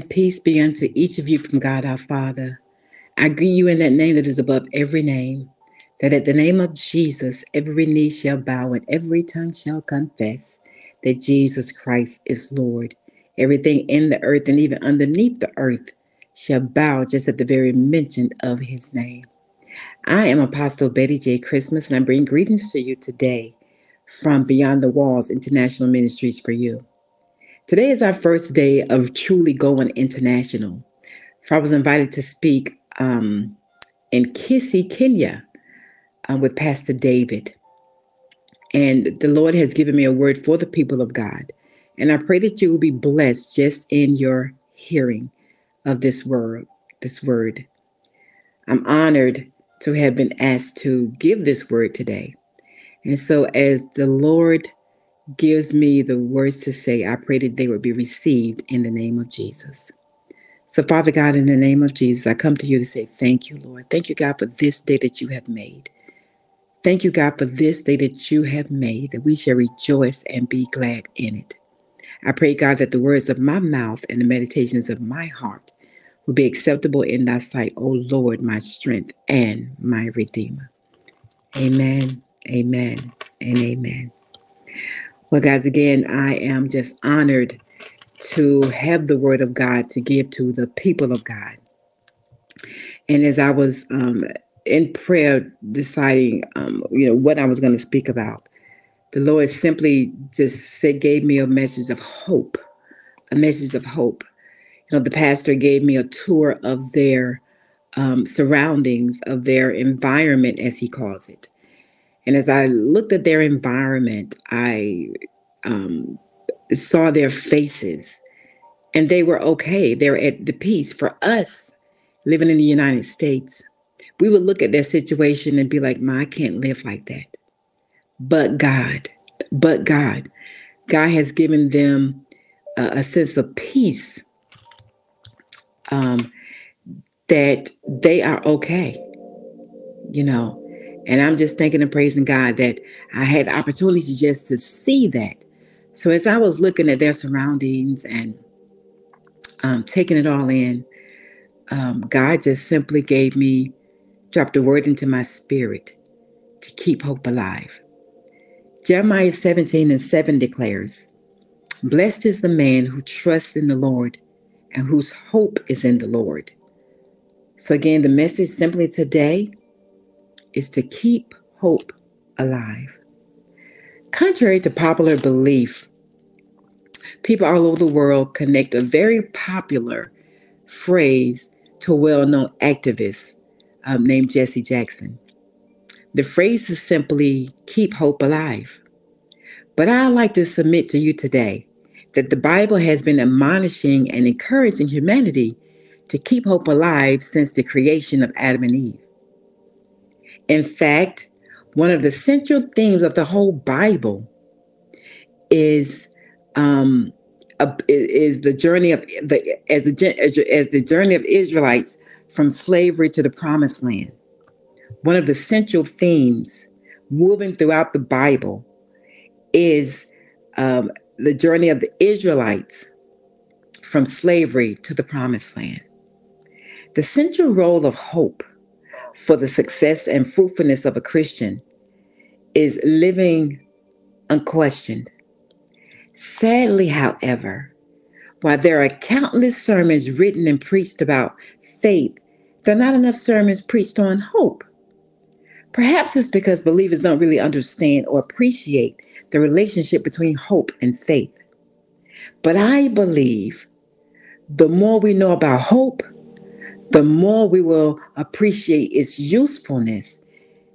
And peace be unto each of you from God our Father. I greet you in that name that is above every name, that at the name of Jesus every knee shall bow and every tongue shall confess that Jesus Christ is Lord. Everything in the earth and even underneath the earth shall bow just at the very mention of his name. I am Apostle Betty J. Christmas, and I bring greetings to you today from Beyond the Walls International Ministries for you. Today is our first day of truly going international. I was invited to speak um, in Kisii, Kenya, uh, with Pastor David. And the Lord has given me a word for the people of God. And I pray that you will be blessed just in your hearing of this word. This word. I'm honored to have been asked to give this word today. And so, as the Lord gives me the words to say, I pray that they would be received in the name of Jesus. So, Father God, in the name of Jesus, I come to you to say thank you, Lord. Thank you, God, for this day that you have made. Thank you, God, for this day that you have made, that we shall rejoice and be glad in it. I pray, God, that the words of my mouth and the meditations of my heart will be acceptable in thy sight, O Lord, my strength and my redeemer. Amen, amen, and amen. Well, guys, again, I am just honored to have the word of God to give to the people of God. And as I was um, in prayer, deciding, um, you know, what I was going to speak about, the Lord simply just said, gave me a message of hope, a message of hope. You know, the pastor gave me a tour of their um, surroundings, of their environment, as he calls it. And as I looked at their environment, I um, saw their faces and they were okay. They were at the peace. For us living in the United States, we would look at their situation and be like, "My, I can't live like that. But God, but God, God has given them a, a sense of peace um, that they are okay. You know, and I'm just thanking and praising God that I had the opportunity just to see that. So as I was looking at their surroundings and um, taking it all in, um, God just simply gave me, dropped a word into my spirit to keep hope alive. Jeremiah 17 and 7 declares, Blessed is the man who trusts in the Lord and whose hope is in the Lord. So, again, the message simply today is to keep hope alive. Contrary to popular belief, people all over the world connect a very popular phrase to a well known activist um, named Jesse Jackson. The phrase is simply keep hope alive. But I'd like to submit to you today that the Bible has been admonishing and encouraging humanity to keep hope alive since the creation of Adam and Eve. In fact, one of the central themes of the whole Bible is um, is the journey of the as the as the journey of Israelites from slavery to the promised land. One of the central themes moving throughout the Bible is um, the journey of the Israelites from slavery to the promised land. The central role of hope for the success and fruitfulness of a Christian is living unquestioned. Sadly, however, while there are countless sermons written and preached about faith, there are not enough sermons preached on hope. Perhaps it's because believers don't really understand or appreciate the relationship between hope and faith. But I believe the more we know about hope, the more we will appreciate its usefulness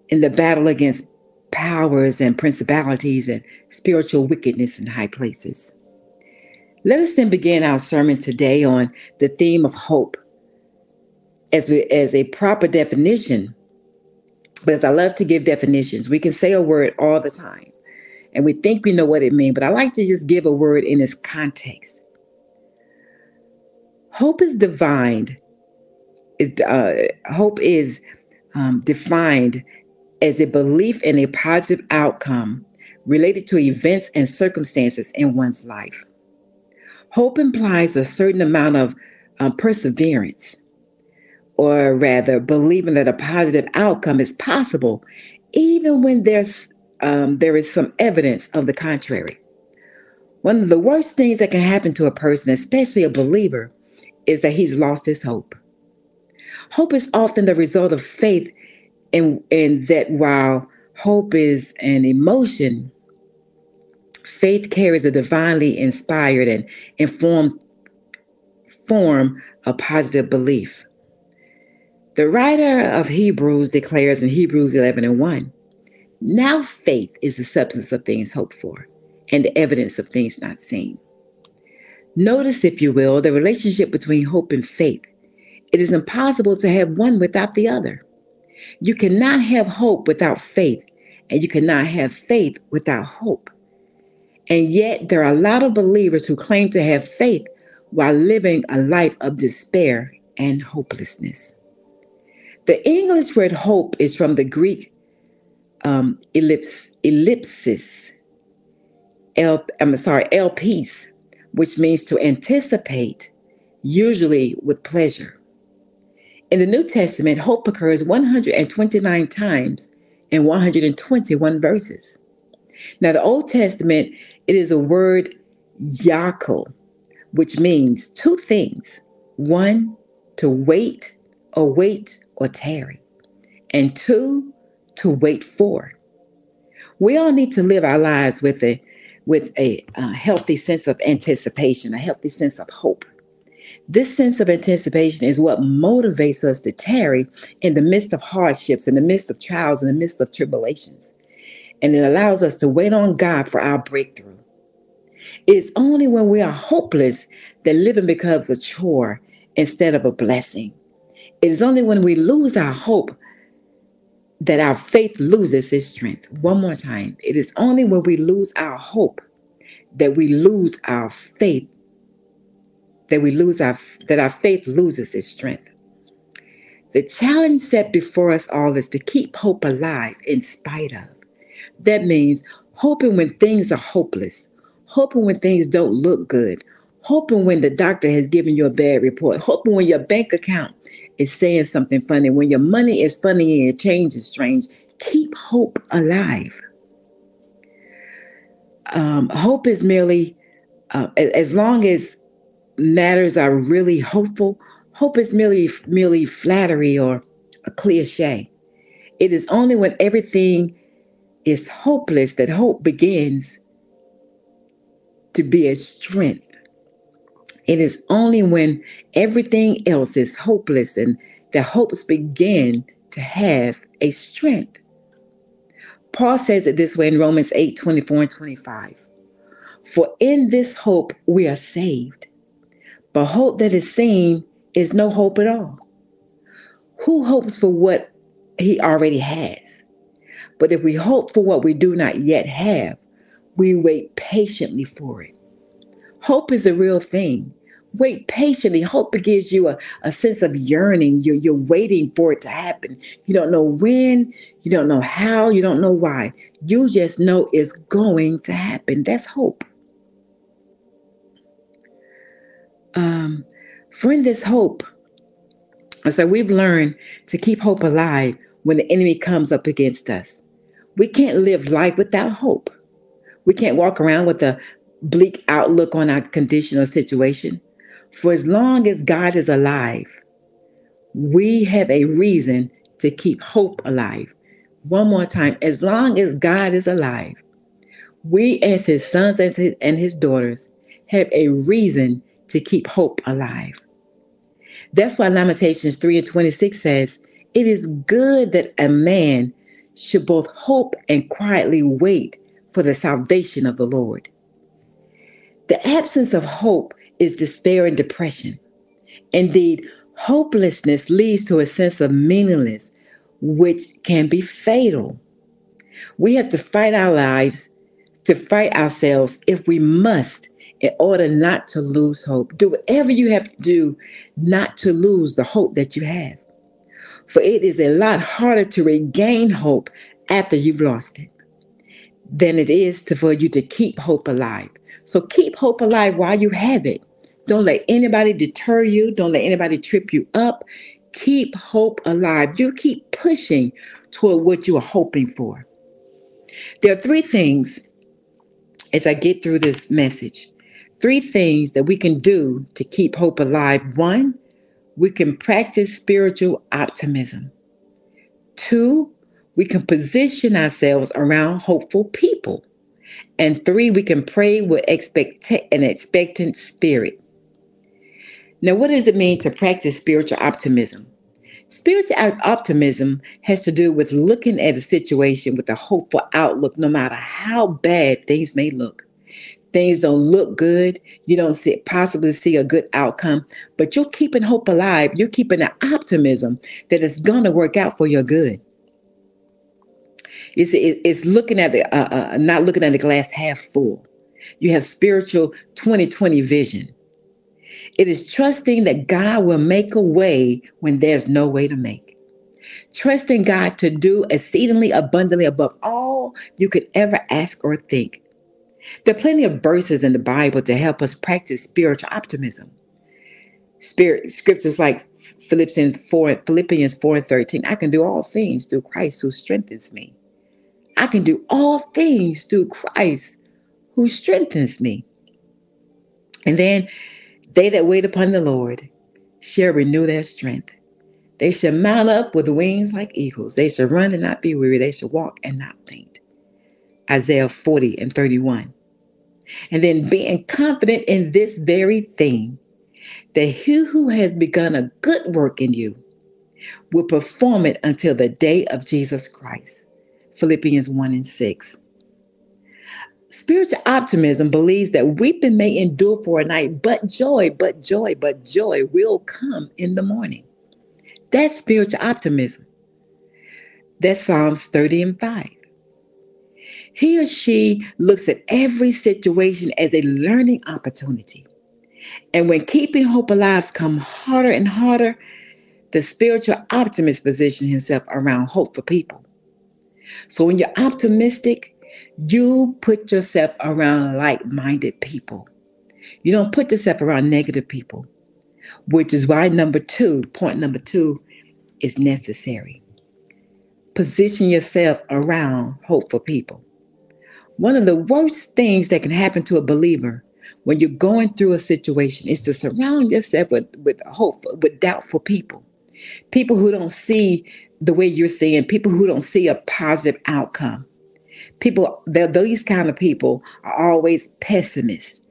in the battle against powers and principalities and spiritual wickedness in high places. Let us then begin our sermon today on the theme of hope as, we, as a proper definition. Because I love to give definitions. We can say a word all the time and we think we know what it means, but I like to just give a word in its context. Hope is divined is uh, hope is um, defined as a belief in a positive outcome related to events and circumstances in one's life. Hope implies a certain amount of um, perseverance, or rather, believing that a positive outcome is possible, even when there's um, there is some evidence of the contrary. One of the worst things that can happen to a person, especially a believer, is that he's lost his hope. Hope is often the result of faith in, in that while hope is an emotion, faith carries a divinely inspired and informed form of positive belief. The writer of Hebrews declares in Hebrews 11 and 1 Now faith is the substance of things hoped for and the evidence of things not seen. Notice, if you will, the relationship between hope and faith. It is impossible to have one without the other. You cannot have hope without faith, and you cannot have faith without hope. And yet, there are a lot of believers who claim to have faith while living a life of despair and hopelessness. The English word hope is from the Greek um, ellipse, ellipsis, el, I'm sorry, elpis, which means to anticipate, usually with pleasure. In the New Testament, hope occurs 129 times in 121 verses. Now, the Old Testament, it is a word yakel, which means two things. One, to wait, or wait, or tarry. And two, to wait for. We all need to live our lives with a with a uh, healthy sense of anticipation, a healthy sense of hope. This sense of anticipation is what motivates us to tarry in the midst of hardships, in the midst of trials, in the midst of tribulations. And it allows us to wait on God for our breakthrough. It's only when we are hopeless that living becomes a chore instead of a blessing. It is only when we lose our hope that our faith loses its strength. One more time. It is only when we lose our hope that we lose our faith, that we lose our that our faith loses its strength. The challenge set before us all is to keep hope alive in spite of. That means hoping when things are hopeless, hoping when things don't look good, hoping when the doctor has given you a bad report, hoping when your bank account is saying something funny, when your money is funny and your change is strange, keep hope alive. Um, hope is merely, uh, as long as matters are really hopeful, hope is merely merely flattery or a cliche. It is only when everything is hopeless that hope begins to be a strength. It is only when everything else is hopeless and the hopes begin to have a strength. Paul says it this way in Romans 8 24 and 25. For in this hope we are saved. But hope that is seen is no hope at all. Who hopes for what he already has? But if we hope for what we do not yet have, we wait patiently for it. Hope is a real thing. Wait patiently. Hope gives you a, a sense of yearning. You're, you're waiting for it to happen. You don't know when, you don't know how, you don't know why. You just know it's going to happen. That's hope. Um, friend, this hope. So we've learned to keep hope alive when the enemy comes up against us. We can't live life without hope. We can't walk around with a bleak outlook on our condition or situation. For as long as God is alive, we have a reason to keep hope alive. One more time, as long as God is alive, we as his sons and his, and his daughters have a reason to keep hope alive. That's why Lamentations 3 and 26 says, It is good that a man should both hope and quietly wait for the salvation of the Lord. The absence of hope is despair and depression. Indeed, hopelessness leads to a sense of meaninglessness, which can be fatal. We have to fight our lives, to fight ourselves if we must, in order not to lose hope. Do whatever you have to do not to lose the hope that you have. For it is a lot harder to regain hope after you've lost it than it is to, for you to keep hope alive. So keep hope alive while you have it. Don't let anybody deter you. Don't let anybody trip you up. Keep hope alive. You keep pushing toward what you are hoping for. There are three things as I get through this message. Three things that we can do to keep hope alive. One, we can practice spiritual optimism. Two, we can position ourselves around hopeful people. And three, we can pray with expect- an expectant spirit. Now, what does it mean to practice spiritual optimism? Spiritual optimism has to do with looking at a situation with a hopeful outlook, no matter how bad things may look. Things don't look good. You don't see, possibly see a good outcome, but you're keeping hope alive. You're keeping the optimism that it's going to work out for your good. It's, it's looking at the, uh, uh, not looking at the glass half full. You have spiritual 2020 vision. It is trusting that God will make a way when there's no way to make. Trusting God to do exceedingly abundantly above all you could ever ask or think. There are plenty of verses in the Bible to help us practice spiritual optimism. Spirit scriptures like Philippians 4, Philippians 4 and 13. I can do all things through Christ who strengthens me. I can do all things through Christ who strengthens me. And then they that wait upon the Lord shall renew their strength. They shall mount up with wings like eagles. They shall run and not be weary. They shall walk and not faint. Isaiah 40 and 31. And then being confident in this very thing, that he who has begun a good work in you will perform it until the day of Jesus Christ. Philippians 1 and 6. Spiritual optimism believes that weeping may endure for a night, but joy, but joy, but joy will come in the morning. That's spiritual optimism. That's Psalms 30 and 5. He or she looks at every situation as a learning opportunity. And when keeping hope alive come harder and harder, the spiritual optimist positions himself around hope for people. So when you're optimistic, you put yourself around like minded people. You don't put yourself around negative people, which is why number two, point number two, is necessary. Position yourself around hopeful people. One of the worst things that can happen to a believer when you're going through a situation is to surround yourself with, with hope, with doubtful people. People who don't see the way you're seeing, people who don't see a positive outcome. People, these kind of people are always pessimists.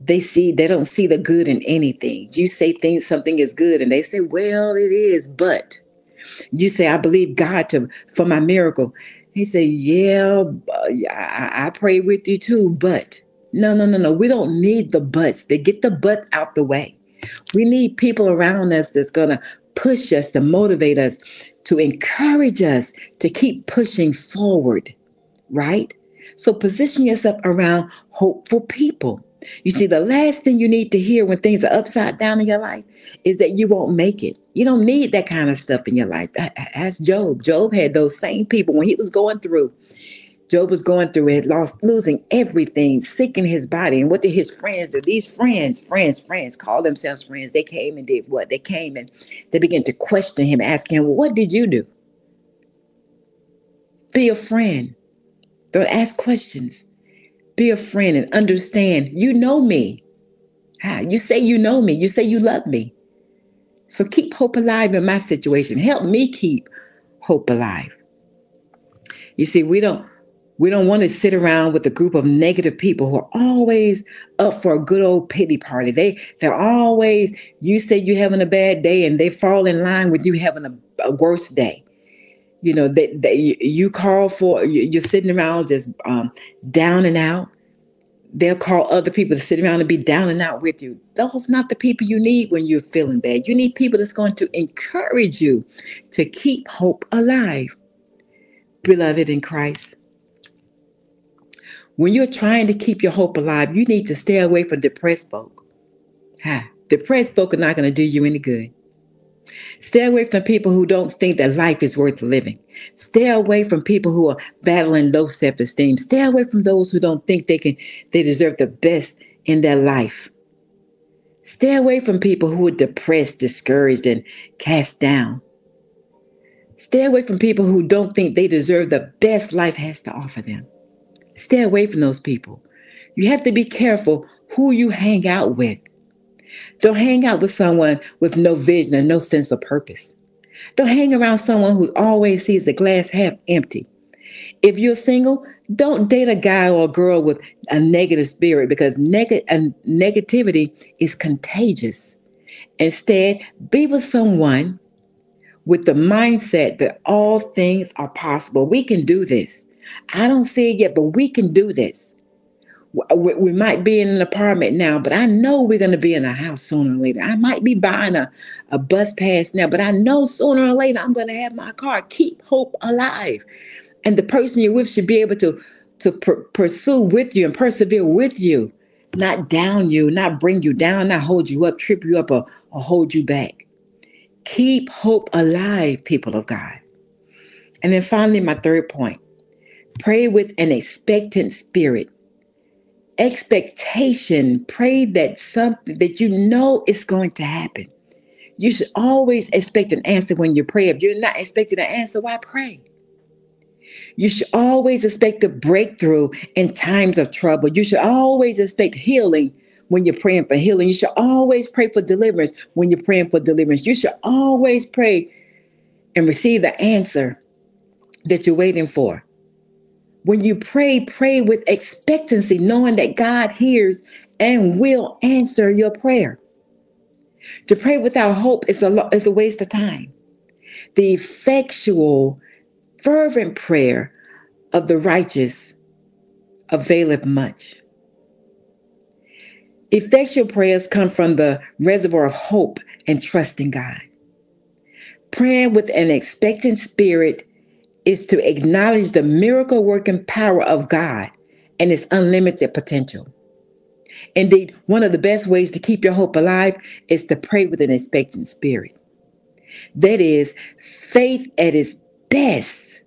They see, they don't see the good in anything. You say things, something is good, and they say, well, it is, but you say, I believe God to for my miracle. He said, uh, yeah, I, I pray with you too, but no, no, no, no. We don't need the buts. They get the butt out the way. We need people around us that's going to push us, to motivate us, to encourage us to keep pushing forward, right? So position yourself around hopeful people. You see, the last thing you need to hear when things are upside down in your life is that you won't make it. You don't need that kind of stuff in your life. Ask Job. Job had those same people when he was going through Job was going through it, lost, losing everything, sick in his body. And what did his friends do? These friends, friends, friends, call themselves friends. They came and did what? They came and they began to question him, asking him, well, What did you do? Be a friend. Don't ask questions. Be a friend and understand you know me. You say you know me. You say you love me. So keep hope alive in my situation. Help me keep hope alive. You see, we don't we don't want to sit around with a group of negative people who are always up for a good old pity party. They they're always you say you're having a bad day and they fall in line with you having a, a worse day. You know, they you call for you're sitting around just um, down and out. They'll call other people to sit around and be down and out with you. Those not the people you need when you're feeling bad. You need people that's going to encourage you to keep hope alive. Beloved in Christ, when you're trying to keep your hope alive, you need to stay away from depressed folk. Ha, depressed folk are not going to do you any good. Stay away from people who don't think that life is worth living. Stay away from people who are battling low self-esteem. Stay away from those who don't think they can they deserve the best in their life. Stay away from people who are depressed, discouraged, and cast down. Stay away from people who don't think they deserve the best life has to offer them. Stay away from those people. You have to be careful who you hang out with. Don't hang out with someone with no vision and no sense of purpose. Don't hang around someone who always sees the glass half empty. If you're single, don't date a guy or a girl with a negative spirit because neg- negativity is contagious. Instead, be with someone with the mindset that all things are possible. We can do this. I don't see it yet, but we can do this. We might be in an apartment now, but I know we're going to be in a house sooner or later. I might be buying a, a bus pass now, but I know sooner or later I'm going to have my car. Keep hope alive. And the person you're with should be able to, to pr- pursue with you and persevere with you, not down you, not bring you down, not hold you up, trip you up, or, or hold you back. Keep hope alive, people of God. And then finally, my third point pray with an expectant spirit. Expectation, pray that something that you know is going to happen. You should always expect an answer when you pray. If you're not expecting an answer, why pray? You should always expect a breakthrough in times of trouble. You should always expect healing when you're praying for healing. You should always pray for deliverance when you're praying for deliverance. You should always pray and receive the answer that you're waiting for. When you pray, pray with expectancy, knowing that God hears and will answer your prayer. To pray without hope is a, is a waste of time. The effectual, fervent prayer of the righteous availeth much. Effectual prayers come from the reservoir of hope and trust in God. Praying with an expectant spirit is to acknowledge the miracle working power of God and its unlimited potential. Indeed, one of the best ways to keep your hope alive is to pray with an expectant spirit. That is faith at its best,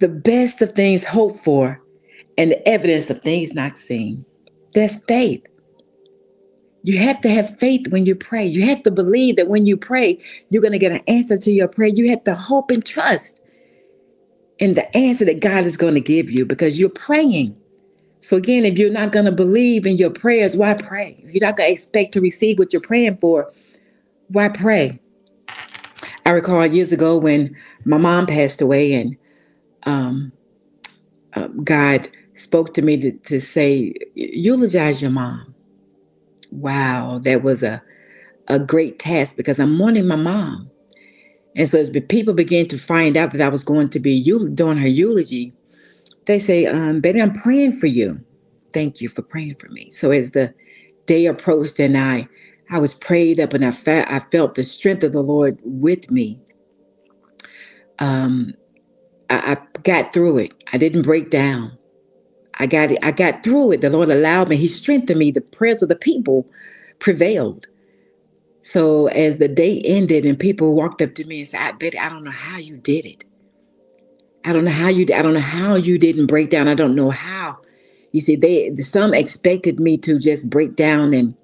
the best of things hoped for, and the evidence of things not seen. That's faith. You have to have faith when you pray. You have to believe that when you pray, you're going to get an answer to your prayer. You have to hope and trust in the answer that God is going to give you because you're praying. So, again, if you're not going to believe in your prayers, why pray? If you're not going to expect to receive what you're praying for, why pray? I recall years ago when my mom passed away and um, uh, God spoke to me to, to say, eulogize your mom. Wow, that was a, a great task because I'm mourning my mom. And so as people began to find out that I was going to be doing her eulogy, they say, um, Betty, I'm praying for you. Thank you for praying for me. So as the day approached and I I was prayed up and I, fe- I felt the strength of the Lord with me. Um, I, I got through it. I didn't break down. I got it. I got through it. The Lord allowed me. He strengthened me. The prayers of the people prevailed. So as the day ended and people walked up to me and said, I bet I don't know how you did it. I don't know how you I don't know how you didn't break down. I don't know how. You see, they some expected me to just break down and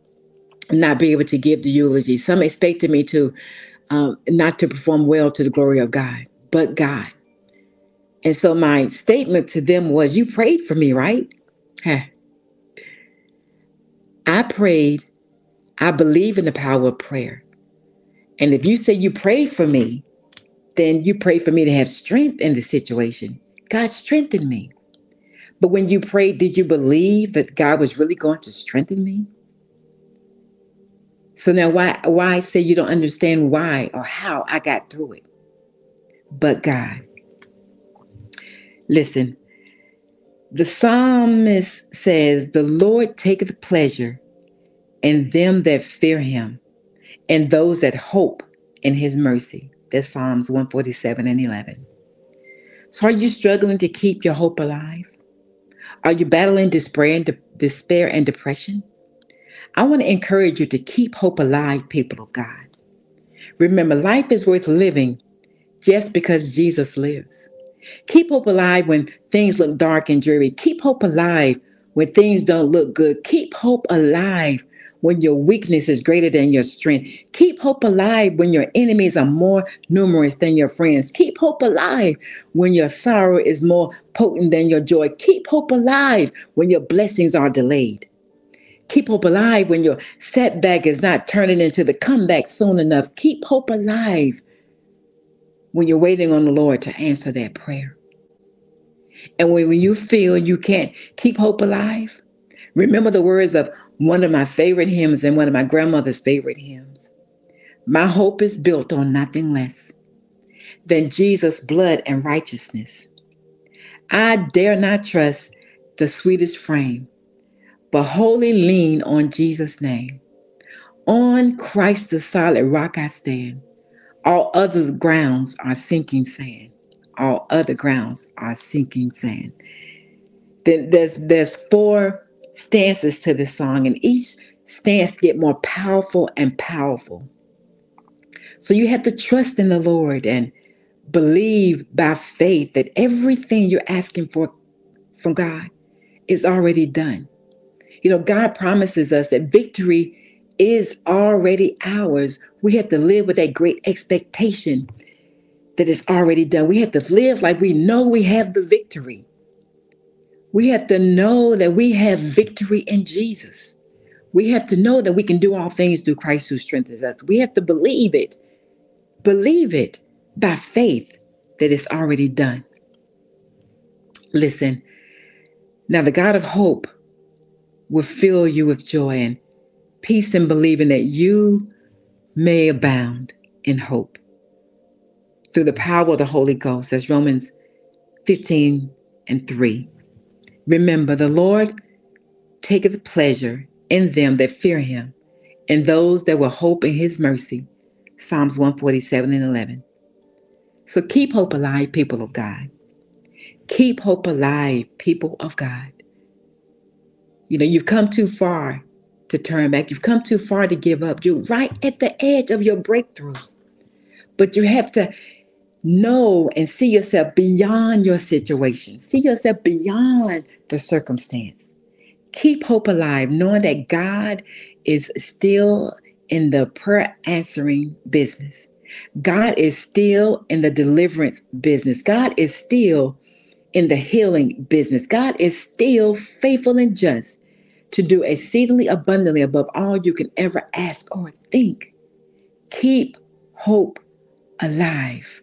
not be able to give the eulogy. Some expected me to um, not to perform well to the glory of God, but God. And so my statement to them was, You prayed for me, right? I prayed. I believe in the power of prayer. And if you say you prayed for me, then you pray for me to have strength in the situation. God strengthened me. But when you prayed, did you believe that God was really going to strengthen me? So now why why say you don't understand why or how I got through it? But God. Listen, the psalmist says, The Lord taketh pleasure in them that fear him and those that hope in his mercy. That's Psalms 147 and 11. So, are you struggling to keep your hope alive? Are you battling despair and, de- despair and depression? I want to encourage you to keep hope alive, people of God. Remember, life is worth living just because Jesus lives. Keep hope alive when things look dark and dreary. Keep hope alive when things don't look good. Keep hope alive when your weakness is greater than your strength. Keep hope alive when your enemies are more numerous than your friends. Keep hope alive when your sorrow is more potent than your joy. Keep hope alive when your blessings are delayed. Keep hope alive when your setback is not turning into the comeback soon enough. Keep hope alive when you're waiting on the Lord to answer that prayer. And when, when you feel you can't keep hope alive, remember the words of one of my favorite hymns and one of my grandmother's favorite hymns. My hope is built on nothing less than Jesus' blood and righteousness. I dare not trust the sweetest frame, but wholly lean on Jesus' name. On Christ the solid rock I stand. All other grounds are sinking sand. All other grounds are sinking sand. Then there's there's four stances to this song, and each stance get more powerful and powerful. So you have to trust in the Lord and believe by faith that everything you're asking for from God is already done. You know, God promises us that victory is already ours. We have to live with that great expectation that it's already done. We have to live like we know we have the victory. We have to know that we have victory in Jesus. We have to know that we can do all things through Christ who strengthens us. We have to believe it, believe it by faith that it's already done. Listen, now the God of hope will fill you with joy and peace in believing that you may abound in hope through the power of the Holy Ghost, as Romans 15 and 3. Remember, the Lord taketh pleasure in them that fear him, and those that will hope in his mercy. Psalms 147 and 11. So keep hope alive, people of God. Keep hope alive, people of God. You know, you've come too far to turn back. You've come too far to give up. You're right at the edge of your breakthrough. But you have to know and see yourself beyond your situation. See yourself beyond the circumstance. Keep hope alive, knowing that God is still in the prayer answering business. God is still in the deliverance business. God is still in the healing business. God is still faithful and just to do exceedingly abundantly above all you can ever ask or think. Keep hope alive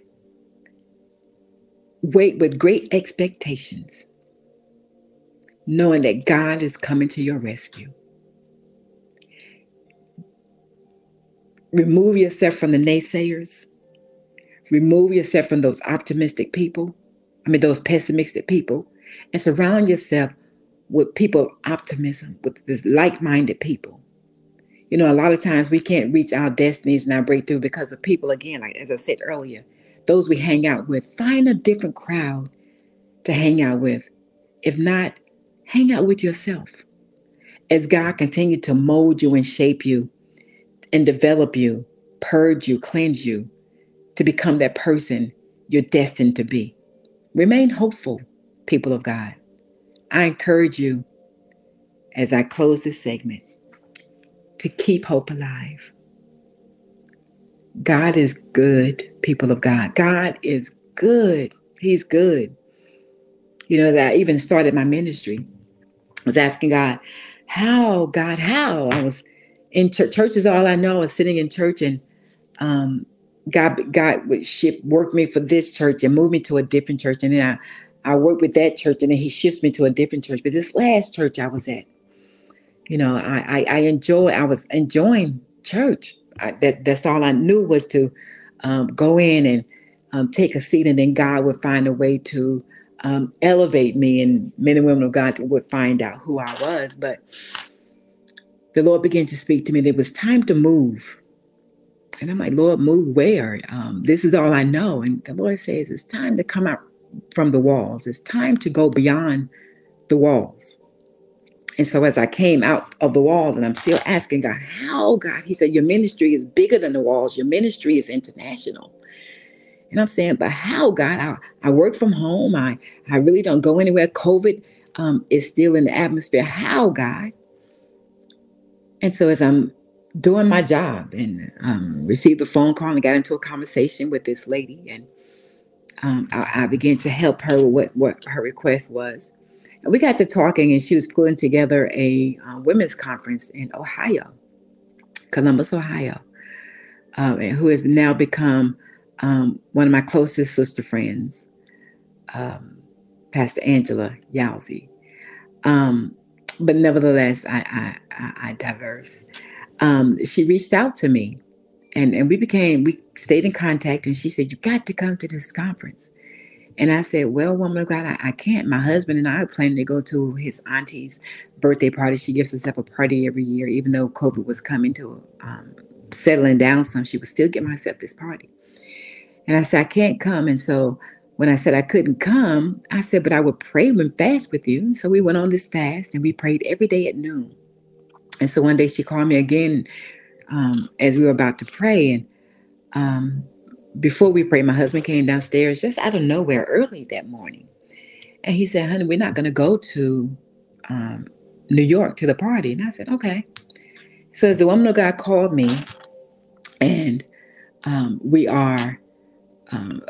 wait with great expectations, knowing that God is coming to your rescue. Remove yourself from the naysayers. Remove yourself from those optimistic people. I mean, those pessimistic people. And surround yourself with people of optimism, with like minded people. You know, a lot of times we can't reach our destinies and our breakthrough because of people, again, like as I said earlier, those we hang out with. Find a different crowd to hang out with. If not, hang out with yourself. As God continue to mold you and shape you and develop you, purge you, cleanse you to become that person you're destined to be. Remain hopeful, people of God. I encourage you as I close this segment to keep hope alive. God is good, people of God. God is good. He's good. You know, that I even started my ministry. I was asking God, how, God, how? I was in ch- church is all I know. I was sitting in church and um, God, God would ship, work me for this church and move me to a different church. And then I, I worked with that church and then he shifts me to a different church. But this last church I was at, you know, I, I, I enjoy, I was enjoying church. I, that that's all I knew was to um, go in and um, take a seat, and then God would find a way to um, elevate me, and men and women of God would find out who I was. But the Lord began to speak to me. It was time to move. And I'm like, Lord, move where? Um, this is all I know. And the Lord says, it's time to come out from the walls. It's time to go beyond the walls. And so as I came out of the walls, and I'm still asking God, how, God? He said, Your ministry is bigger than the walls, your ministry is international. And I'm saying, but how, God? I, I work from home. I, I really don't go anywhere. COVID um, is still in the atmosphere. How, God? And so as I'm doing my job and um, received a phone call and got into a conversation with this lady, and um, I, I, began to help her with what, what her request was. And we got to talking, and she was pulling together a uh, women's conference in Ohio, Columbus, Ohio, uh, who has now become um, one of my closest sister friends, um, Pastor Angela Yowzy. Um, but nevertheless, I, I, I, I diverse. Um, she reached out to me and, and we became, we stayed in contact and she said, you got to come to this conference. And I said, well, woman of God, I, I can't. My husband and I are planning to go to his auntie's birthday party. She gives herself a party every year, even though COVID was coming to um, settling down some, she would still give myself this party. And I said, I can't come. And so when I said I couldn't come, I said, but I would pray and fast with you. And so we went on this fast and we prayed every day at noon. And so one day she called me again um, as we were about to pray. And um, before we prayed, my husband came downstairs just out of nowhere early that morning. And he said, honey, we're not going to go to um, New York to the party. And I said, okay. So as the woman of God called me, and um, we are um,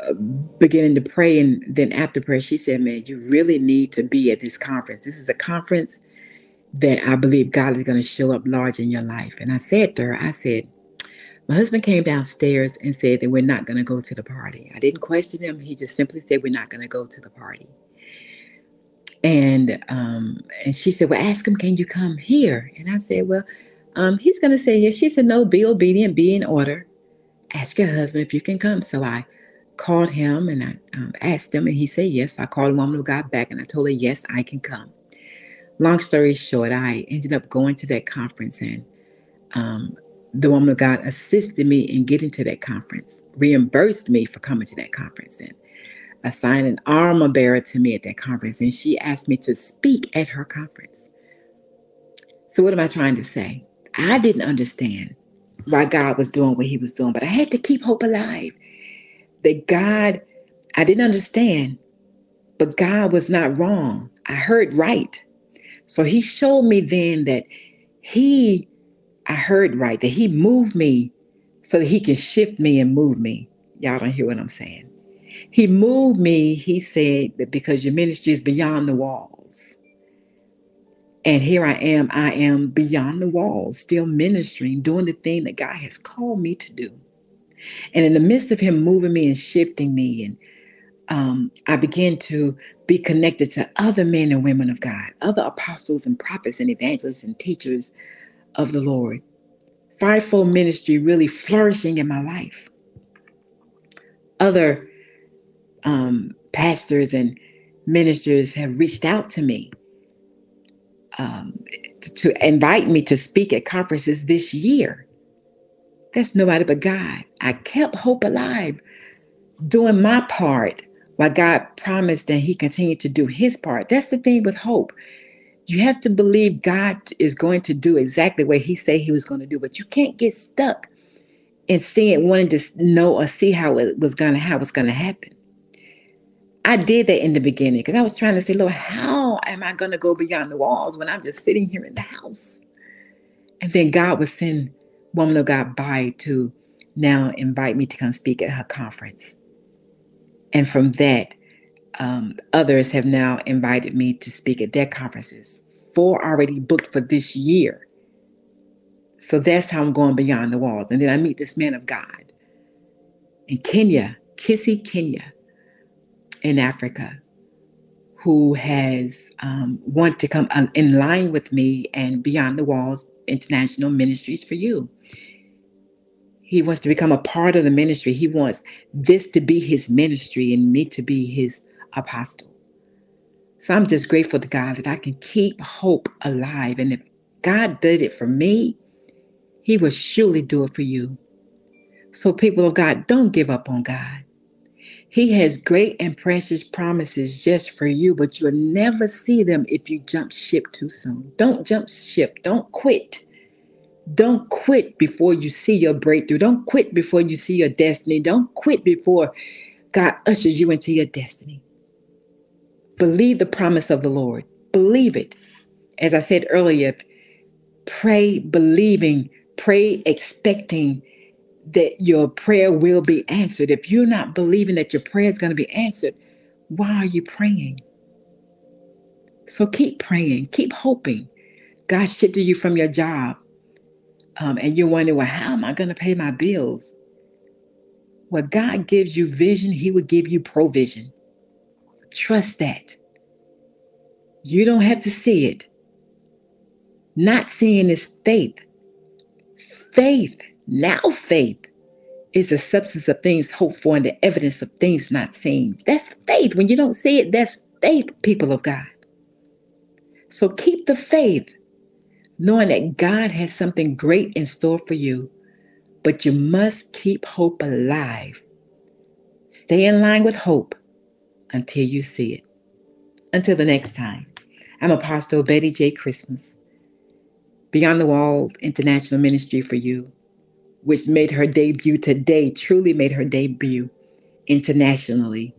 beginning to pray. And then after prayer, she said, Man, you really need to be at this conference. This is a conference that I believe God is going to show up large in your life. And I said to her, I said, my husband came downstairs and said that we're not going to go to the party. I didn't question him. He just simply said we're not going to go to the party. And um, and she said, Well, ask him, can you come here? And I said, Well, um, he's going to say yes. She said, No, be obedient, be in order. Ask your husband if you can come. So I called him and I um, asked him, and he said yes. I called the woman of God back and I told her, yes, I can come. Long story short, I ended up going to that conference, and um, the woman of God assisted me in getting to that conference, reimbursed me for coming to that conference, and assigned an armor bearer to me at that conference. And she asked me to speak at her conference. So, what am I trying to say? I didn't understand why God was doing what he was doing, but I had to keep hope alive that God, I didn't understand, but God was not wrong. I heard right. So he showed me then that he, I heard right, that he moved me so that he can shift me and move me. Y'all don't hear what I'm saying. He moved me, he said, that because your ministry is beyond the walls. And here I am, I am beyond the walls, still ministering, doing the thing that God has called me to do. And in the midst of him moving me and shifting me, and um, I began to be connected to other men and women of God, other apostles and prophets and evangelists and teachers of the Lord. Fivefold ministry really flourishing in my life. Other um, pastors and ministers have reached out to me um, to invite me to speak at conferences this year. That's nobody but God. I kept hope alive, doing my part while God promised that He continued to do His part. That's the thing with hope. You have to believe God is going to do exactly what He said He was going to do, but you can't get stuck in seeing, wanting to know or see how it was going to, how it's going to happen. I did that in the beginning because I was trying to say, Lord, how am I going to go beyond the walls when I'm just sitting here in the house? And then God would send woman of God by to now invite me to come speak at her conference. And from that, um, others have now invited me to speak at their conferences, four already booked for this year. So that's how I'm going beyond the walls. And then I meet this man of God in Kenya, Kisii, Kenya, in Africa, who has um, want to come in line with me and Beyond the Walls International Ministries for You. He wants to become a part of the ministry. He wants this to be his ministry and me to be his apostle. So I'm just grateful to God that I can keep hope alive. And if God did it for me, he will surely do it for you. So, people of God, don't give up on God. He has great and precious promises just for you, but you'll never see them if you jump ship too soon. Don't jump ship. Don't quit. Don't quit before you see your breakthrough. Don't quit before you see your destiny. Don't quit before God ushers you into your destiny. Believe the promise of the Lord. Believe it. As I said earlier, Pray believing, pray expecting that your prayer will be answered. If you're not believing that your prayer is going to be answered, why are you praying? So keep praying, keep hoping. God shifted you from your job, um, and you're wondering, well, how am I going to pay my bills? Well, God gives you vision, He will give you provision. Trust that. You don't have to see it. Not seeing is faith. Faith, now faith, is the substance of things hoped for and the evidence of things not seen. That's faith. When you don't see it, that's faith, people of God. So keep the faith, knowing that God has something great in store for you, but you must keep hope alive. Stay in line with hope until you see it. Until the next time, I'm Apostle Betty J. Christmas. Beyond the Wall International Ministry for you, which made her debut today, truly made her debut internationally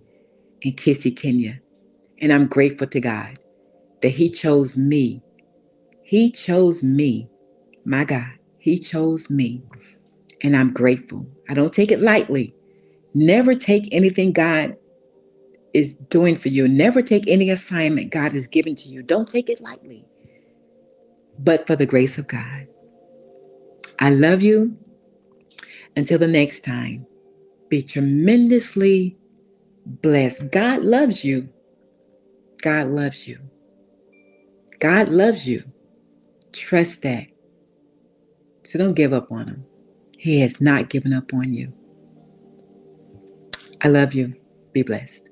in Kisii, Kenya. And I'm grateful to God that He chose me. He chose me. My God, He chose me. And I'm grateful. I don't take it lightly. Never take anything God is doing for you. Never take any assignment God has given to you. Don't take it lightly. But for the grace of God. I love you. Until the next time, be tremendously blessed. God loves you. God loves you. God loves you. Trust that. So don't give up on him. He has not given up on you. I love you. Be blessed.